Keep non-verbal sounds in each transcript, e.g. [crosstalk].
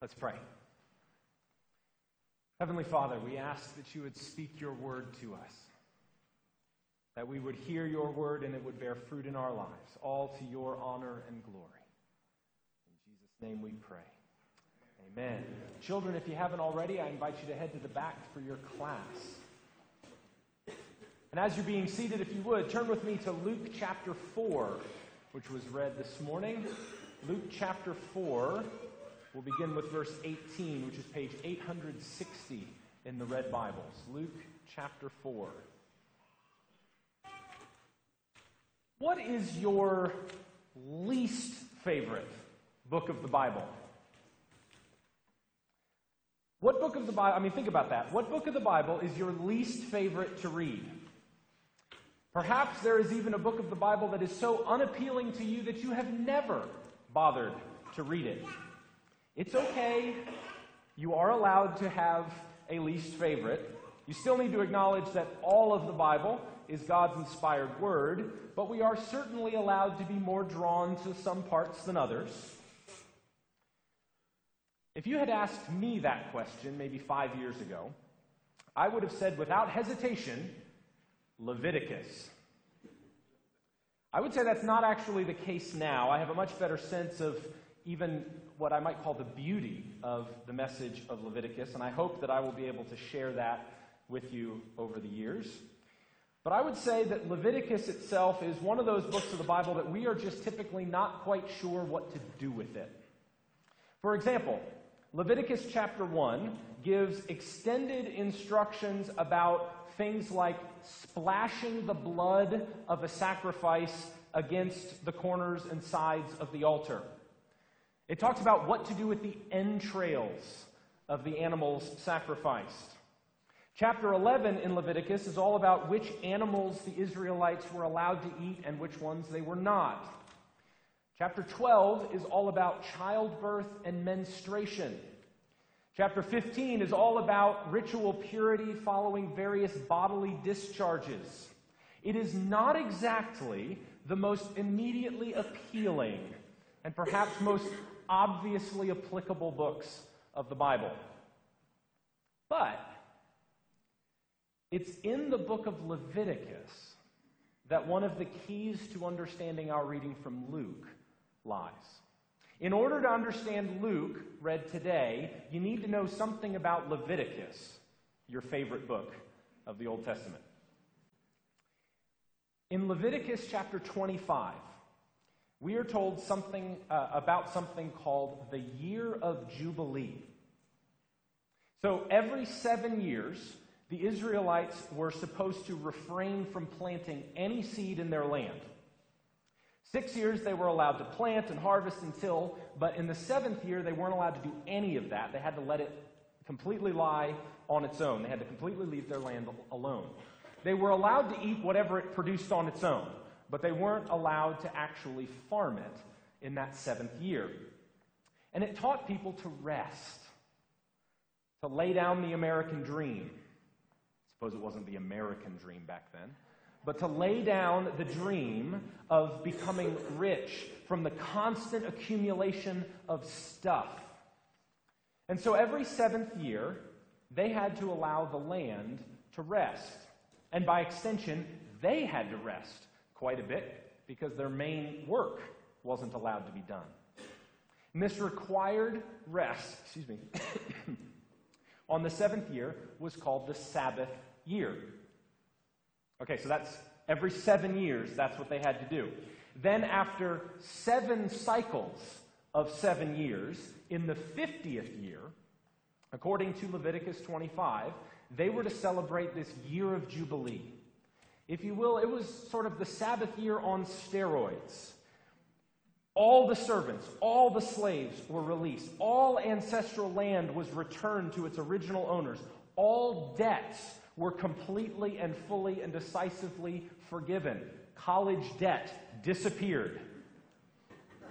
Let's pray. Heavenly Father, we ask that you would speak your word to us, that we would hear your word and it would bear fruit in our lives, all to your honor and glory. In Jesus' name we pray. Amen. Children, if you haven't already, I invite you to head to the back for your class. And as you're being seated, if you would, turn with me to Luke chapter 4, which was read this morning. Luke chapter 4. We'll begin with verse 18, which is page 860 in the Red Bibles. Luke chapter 4. What is your least favorite book of the Bible? What book of the Bible, I mean, think about that. What book of the Bible is your least favorite to read? Perhaps there is even a book of the Bible that is so unappealing to you that you have never bothered to read it. It's okay. You are allowed to have a least favorite. You still need to acknowledge that all of the Bible is God's inspired word, but we are certainly allowed to be more drawn to some parts than others. If you had asked me that question maybe five years ago, I would have said without hesitation, Leviticus. I would say that's not actually the case now. I have a much better sense of even what I might call the beauty of the message of Leviticus, and I hope that I will be able to share that with you over the years. But I would say that Leviticus itself is one of those books of the Bible that we are just typically not quite sure what to do with it. For example, Leviticus chapter 1 gives extended instructions about things like splashing the blood of a sacrifice against the corners and sides of the altar. It talks about what to do with the entrails of the animals sacrificed. Chapter 11 in Leviticus is all about which animals the Israelites were allowed to eat and which ones they were not. Chapter 12 is all about childbirth and menstruation. Chapter 15 is all about ritual purity following various bodily discharges. It is not exactly the most immediately appealing and perhaps most obviously applicable books of the Bible. But it's in the book of Leviticus that one of the keys to understanding our reading from Luke lies. In order to understand Luke, read today, you need to know something about Leviticus, your favorite book of the Old Testament. In Leviticus chapter 25, we are told something uh, about something called the year of Jubilee. So every seven years, the Israelites were supposed to refrain from planting any seed in their land. Six years they were allowed to plant and harvest and till, but in the seventh year they weren't allowed to do any of that. They had to let it completely lie on its own. They had to completely leave their land alone. They were allowed to eat whatever it produced on its own but they weren't allowed to actually farm it in that seventh year. And it taught people to rest, to lay down the American dream. I suppose it wasn't the American dream back then, but to lay down the dream of becoming rich from the constant accumulation of stuff. And so every seventh year, they had to allow the land to rest. And by extension, they had to rest quite a bit because their main work wasn't allowed to be done. And this required rest, excuse me, [coughs] on the seventh year was called the Sabbath year. Okay, so that's every seven years, that's what they had to do. Then, after seven cycles of seven years, in the 50th year, according to Leviticus 25, they were to celebrate this year of Jubilee if you will, it was sort of the Sabbath year on steroids. All the servants, all the slaves were released. All ancestral land was returned to its original owners. All debts were completely and fully and decisively forgiven. College debt disappeared.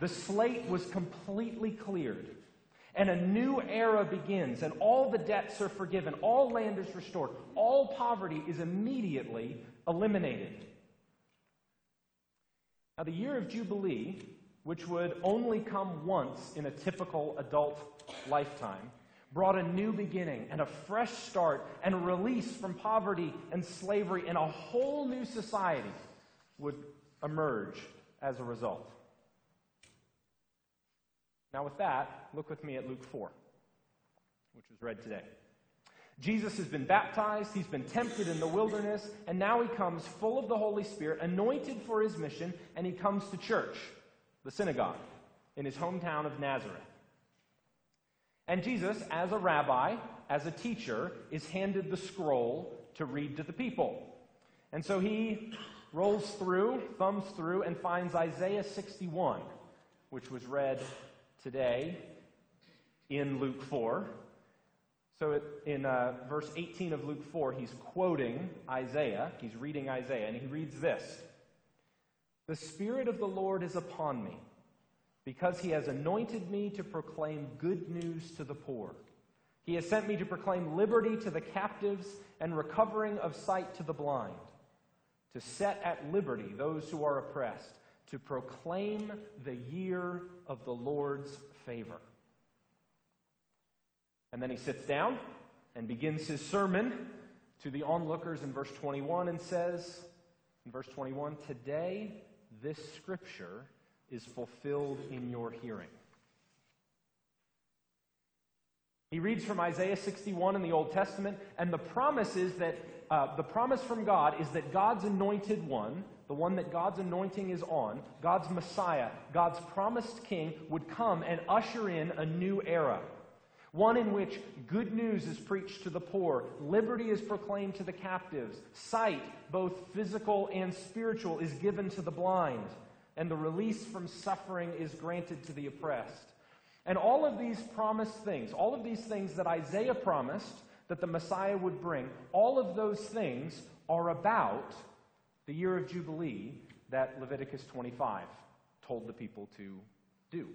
The slate was completely cleared. And a new era begins, and all the debts are forgiven. All land is restored. All poverty is immediately eliminated. Now, the year of Jubilee, which would only come once in a typical adult lifetime brought a new beginning and a fresh start and a release from poverty and slavery, and a whole new society would emerge as a result. Now, with that, look with me at Luke 4, which was read today. Jesus has been baptized, he's been tempted in the wilderness, and now he comes full of the Holy Spirit, anointed for his mission, and he comes to church, the synagogue, in his hometown of Nazareth. And Jesus, as a rabbi, as a teacher, is handed the scroll to read to the people. And so he rolls through, thumbs through, and finds Isaiah 61, which was read today in Luke 4. So in uh, verse 18 of Luke 4, he's quoting Isaiah. He's reading Isaiah, and he reads this The Spirit of the Lord is upon me, because he has anointed me to proclaim good news to the poor. He has sent me to proclaim liberty to the captives and recovering of sight to the blind, to set at liberty those who are oppressed, to proclaim the year of the Lord's favor. And then he sits down and begins his sermon to the onlookers in verse 21 and says, in verse 21, Today this scripture is fulfilled in your hearing. He reads from Isaiah 61 in the Old Testament, and the promise is that uh, the promise from God is that God's anointed one, the one that God's anointing is on, God's Messiah, God's promised king, would come and usher in a new era one in which good news is preached to the poor, liberty is proclaimed to the captives, sight, both physical and spiritual, is given to the blind, and the release from suffering is granted to the oppressed. And all of these promised things, all of these things that Isaiah promised that the Messiah would bring, all of those things are about the year of Jubilee that Leviticus 25 told the people to do.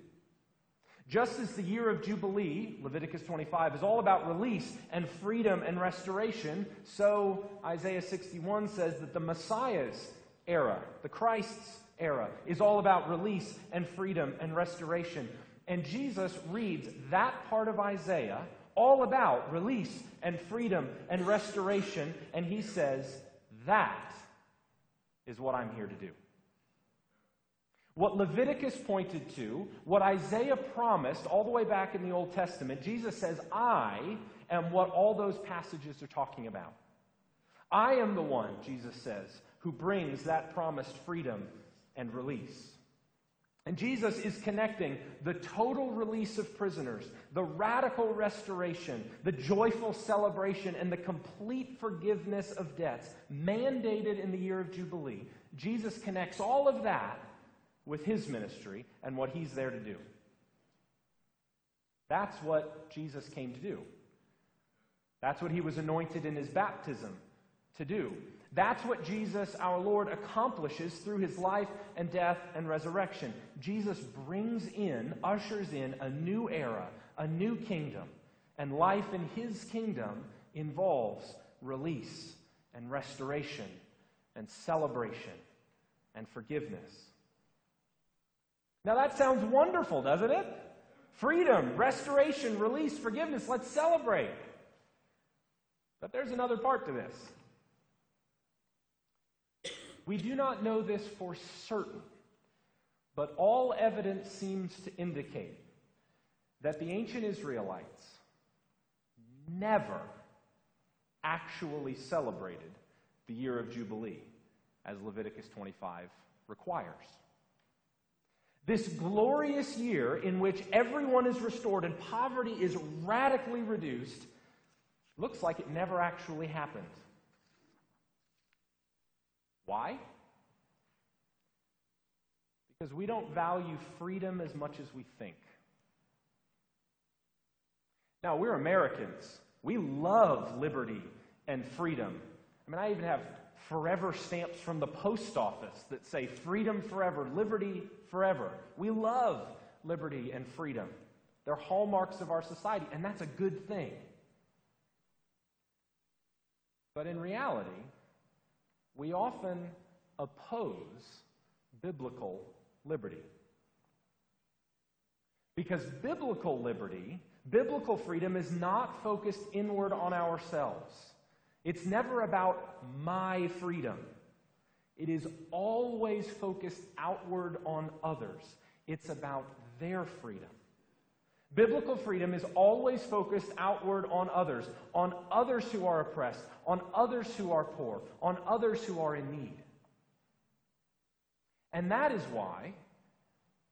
Just as the year of Jubilee, Leviticus 25, is all about release and freedom and restoration, so Isaiah 61 says that the Messiah's era, the Christ's era, is all about release and freedom and restoration. And Jesus reads that part of Isaiah all about release and freedom and restoration, and he says, That is what I'm here to do. What Leviticus pointed to, what Isaiah promised all the way back in the Old Testament, Jesus says, I am what all those passages are talking about. I am the one, Jesus says, who brings that promised freedom and release. And Jesus is connecting the total release of prisoners, the radical restoration, the joyful celebration, and the complete forgiveness of debts mandated in the year of Jubilee. Jesus connects all of that with his ministry and what he's there to do. That's what Jesus came to do. That's what he was anointed in his baptism to do. That's what Jesus, our Lord, accomplishes through his life and death and resurrection. Jesus brings in, ushers in a new era, a new kingdom. And life in his kingdom involves release and restoration and celebration and forgiveness. Now that sounds wonderful, doesn't it? Freedom, restoration, release, forgiveness. Let's celebrate. But there's another part to this. We do not know this for certain, but all evidence seems to indicate that the ancient Israelites never actually celebrated the year of Jubilee, as Leviticus 25 requires. This glorious year in which everyone is restored and poverty is radically reduced looks like it never actually happened. Why? Because we don't value freedom as much as we think. Now, we're Americans. We love liberty and freedom. I mean, I even have forever stamps from the post office that say freedom forever, liberty forever. We love liberty and freedom. They're hallmarks of our society, and that's a good thing. But in reality, we often oppose biblical liberty. Because biblical liberty Biblical freedom is not focused inward on ourselves. It's never about my freedom. It is always focused outward on others. It's about their freedom. Biblical freedom is always focused outward on others, on others who are oppressed, on others who are poor, on others who are in need. And that is why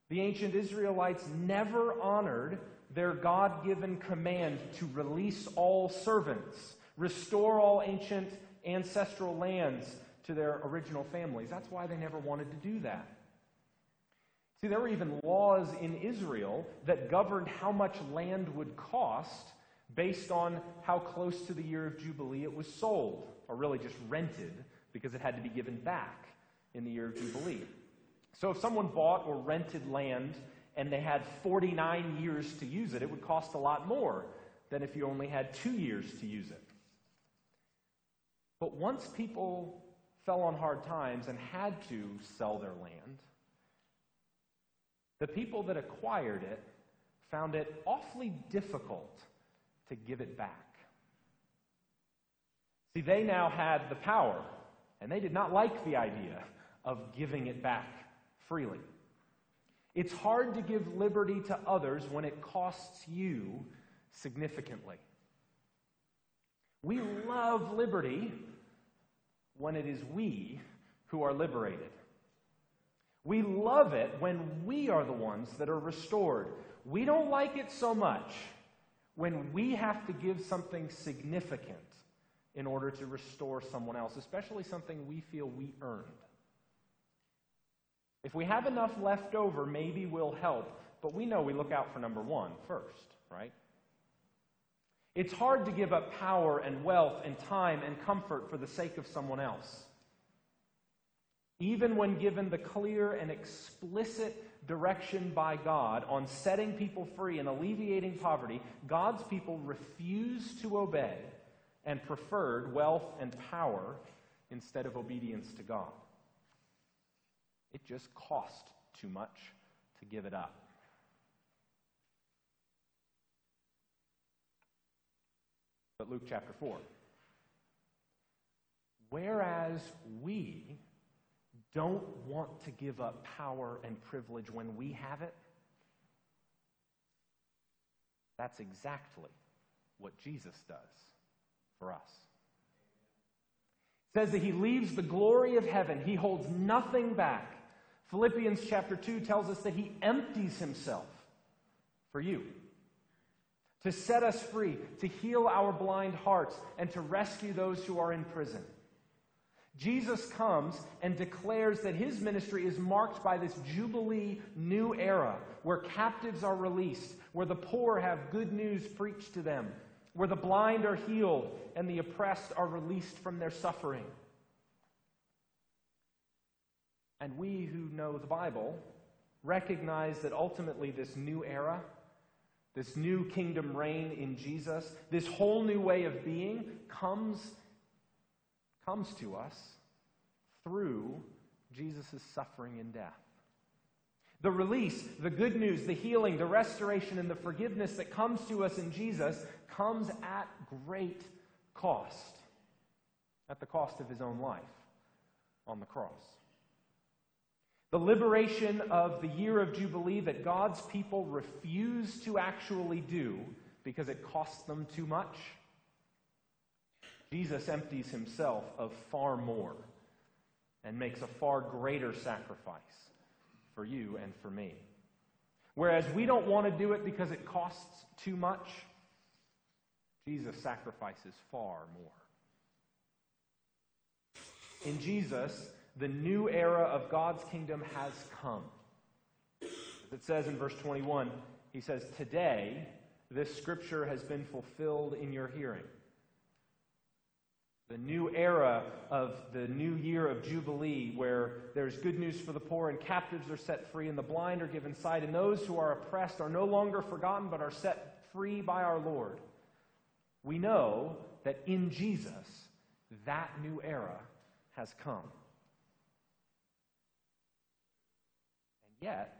the ancient Israelites never honored their God given command to release all servants, restore all ancient ancestral lands to their original families. That's why they never wanted to do that. See, there were even laws in Israel that governed how much land would cost based on how close to the year of Jubilee it was sold, or really just rented, because it had to be given back in the year of Jubilee. So if someone bought or rented land and they had 49 years to use it, it would cost a lot more than if you only had two years to use it. But once people fell on hard times and had to sell their land, the people that acquired it found it awfully difficult to give it back. See, they now had the power, and they did not like the idea of giving it back freely. It's hard to give liberty to others when it costs you significantly. We love liberty when it is we who are liberated. We love it when we are the ones that are restored. We don't like it so much when we have to give something significant in order to restore someone else, especially something we feel we earned. If we have enough left over, maybe we'll help, but we know we look out for number one first, right? It's hard to give up power and wealth and time and comfort for the sake of someone else. Even when given the clear and explicit direction by God on setting people free and alleviating poverty, God's people refused to obey and preferred wealth and power instead of obedience to God. It just cost too much to give it up. But Luke chapter 4. Whereas we don't want to give up power and privilege when we have it, that's exactly what Jesus does for us. It says that he leaves the glory of heaven, he holds nothing back. Philippians chapter 2 tells us that he empties himself for you to set us free, to heal our blind hearts, and to rescue those who are in prison. Jesus comes and declares that his ministry is marked by this Jubilee new era where captives are released, where the poor have good news preached to them, where the blind are healed and the oppressed are released from their suffering. And we who know the Bible recognize that ultimately this new era, this new kingdom reign in Jesus, this whole new way of being comes comes to us through Jesus' suffering and death. The release, the good news, the healing, the restoration, and the forgiveness that comes to us in Jesus comes at great cost, at the cost of his own life on the cross. The liberation of the year of Jubilee that God's people refuse to actually do because it costs them too much Jesus empties himself of far more and makes a far greater sacrifice for you and for me. Whereas we don't want to do it because it costs too much, Jesus sacrifices far more. In Jesus, the new era of God's kingdom has come. As it says in verse 21, he says, Today, this scripture has been fulfilled in your hearing the new era of the new year of Jubilee, where there's good news for the poor and captives are set free and the blind are given sight, and those who are oppressed are no longer forgotten but are set free by our Lord. We know that in Jesus, that new era has come. Yet,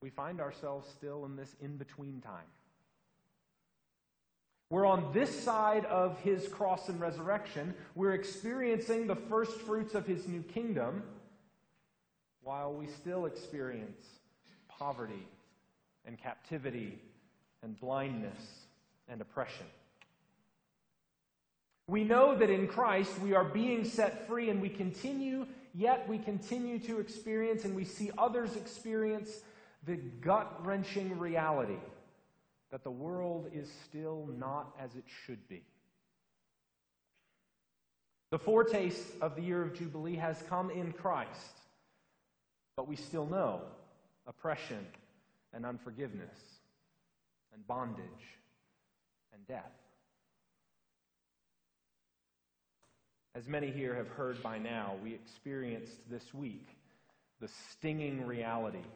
we find ourselves still in this in between time. We're on this side of his cross and resurrection. We're experiencing the first fruits of his new kingdom while we still experience poverty and captivity and blindness and oppression. We know that in Christ we are being set free and we continue, yet we continue to experience and we see others experience the gut wrenching reality that the world is still not as it should be. The foretaste of the year of Jubilee has come in Christ, but we still know oppression and unforgiveness and bondage and death. As many here have heard by now, we experienced this week the stinging reality,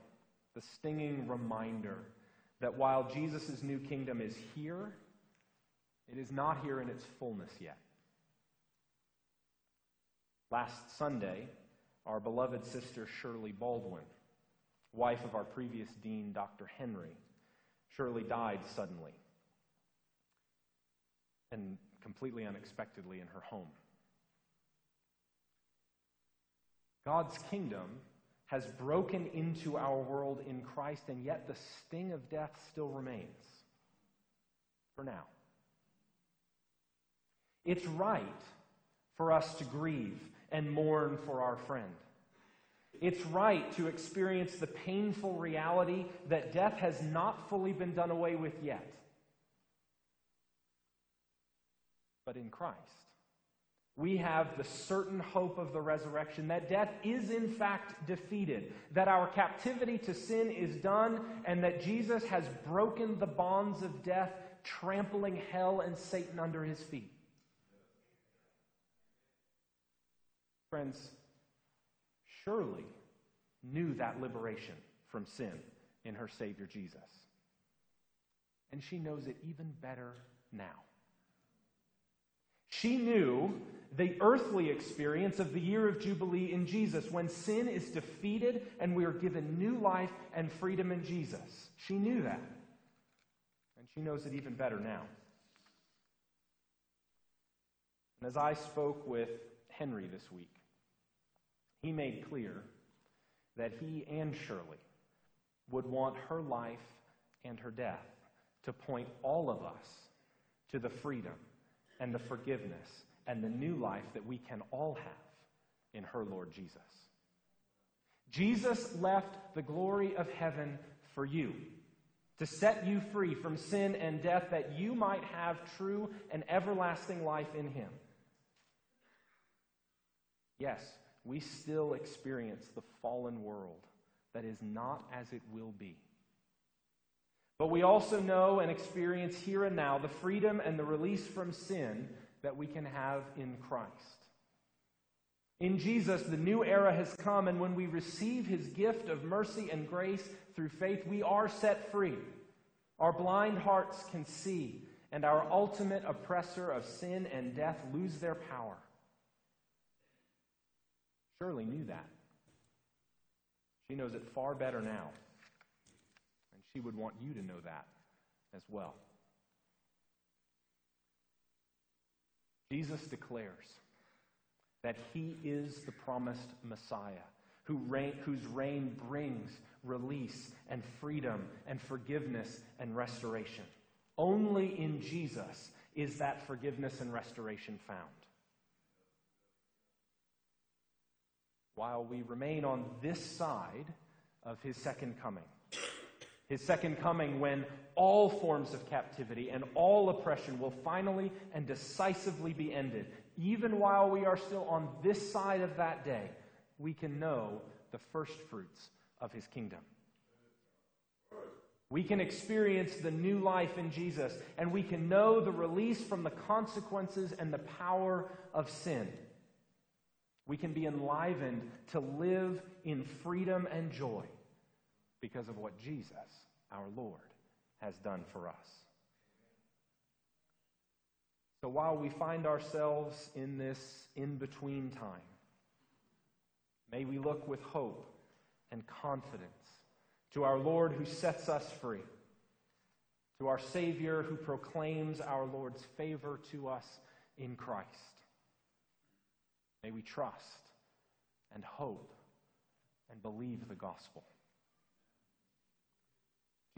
the stinging reminder that while Jesus' new kingdom is here, it is not here in its fullness yet. Last Sunday, our beloved sister Shirley Baldwin, wife of our previous dean, Dr. Henry, Shirley died suddenly and completely unexpectedly in her home. God's kingdom has broken into our world in Christ, and yet the sting of death still remains. For now. It's right for us to grieve and mourn for our friend. It's right to experience the painful reality that death has not fully been done away with yet. But in Christ, we have the certain hope of the resurrection that death is in fact defeated, that our captivity to sin is done, and that Jesus has broken the bonds of death, trampling hell and Satan under his feet. Friends, Shirley knew that liberation from sin in her Savior Jesus. And she knows it even better now. She knew the earthly experience of the year of Jubilee in Jesus, when sin is defeated and we are given new life and freedom in Jesus. She knew that. And she knows it even better now. And as I spoke with Henry this week, he made clear that he and Shirley would want her life and her death to point all of us to the freedom and the forgiveness and the new life that we can all have in her Lord Jesus. Jesus left the glory of heaven for you, to set you free from sin and death, that you might have true and everlasting life in him. Yes, we still experience the fallen world that is not as it will be. But we also know and experience here and now the freedom and the release from sin that we can have in Christ. In Jesus, the new era has come, and when we receive his gift of mercy and grace through faith, we are set free. Our blind hearts can see, and our ultimate oppressor of sin and death lose their power. Shirley knew that. She knows it far better now. Would want you to know that as well. Jesus declares that he is the promised Messiah who reign, whose reign brings release and freedom and forgiveness and restoration. Only in Jesus is that forgiveness and restoration found. While we remain on this side of his second coming, his second coming when all forms of captivity and all oppression will finally and decisively be ended. Even while we are still on this side of that day, we can know the first fruits of his kingdom. We can experience the new life in Jesus, and we can know the release from the consequences and the power of sin. We can be enlivened to live in freedom and joy because of what Jesus, our Lord, has done for us. So while we find ourselves in this in between time, may we look with hope and confidence to our Lord who sets us free, to our Savior who proclaims our Lord's favor to us in Christ. May we trust and hope and believe the gospel.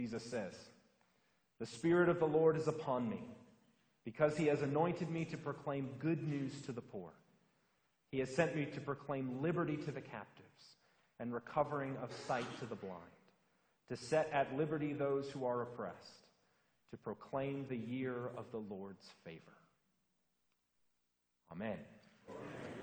Jesus says, The Spirit of the Lord is upon me, because he has anointed me to proclaim good news to the poor. He has sent me to proclaim liberty to the captives and recovering of sight to the blind, to set at liberty those who are oppressed, to proclaim the year of the Lord's favor. Amen. Amen.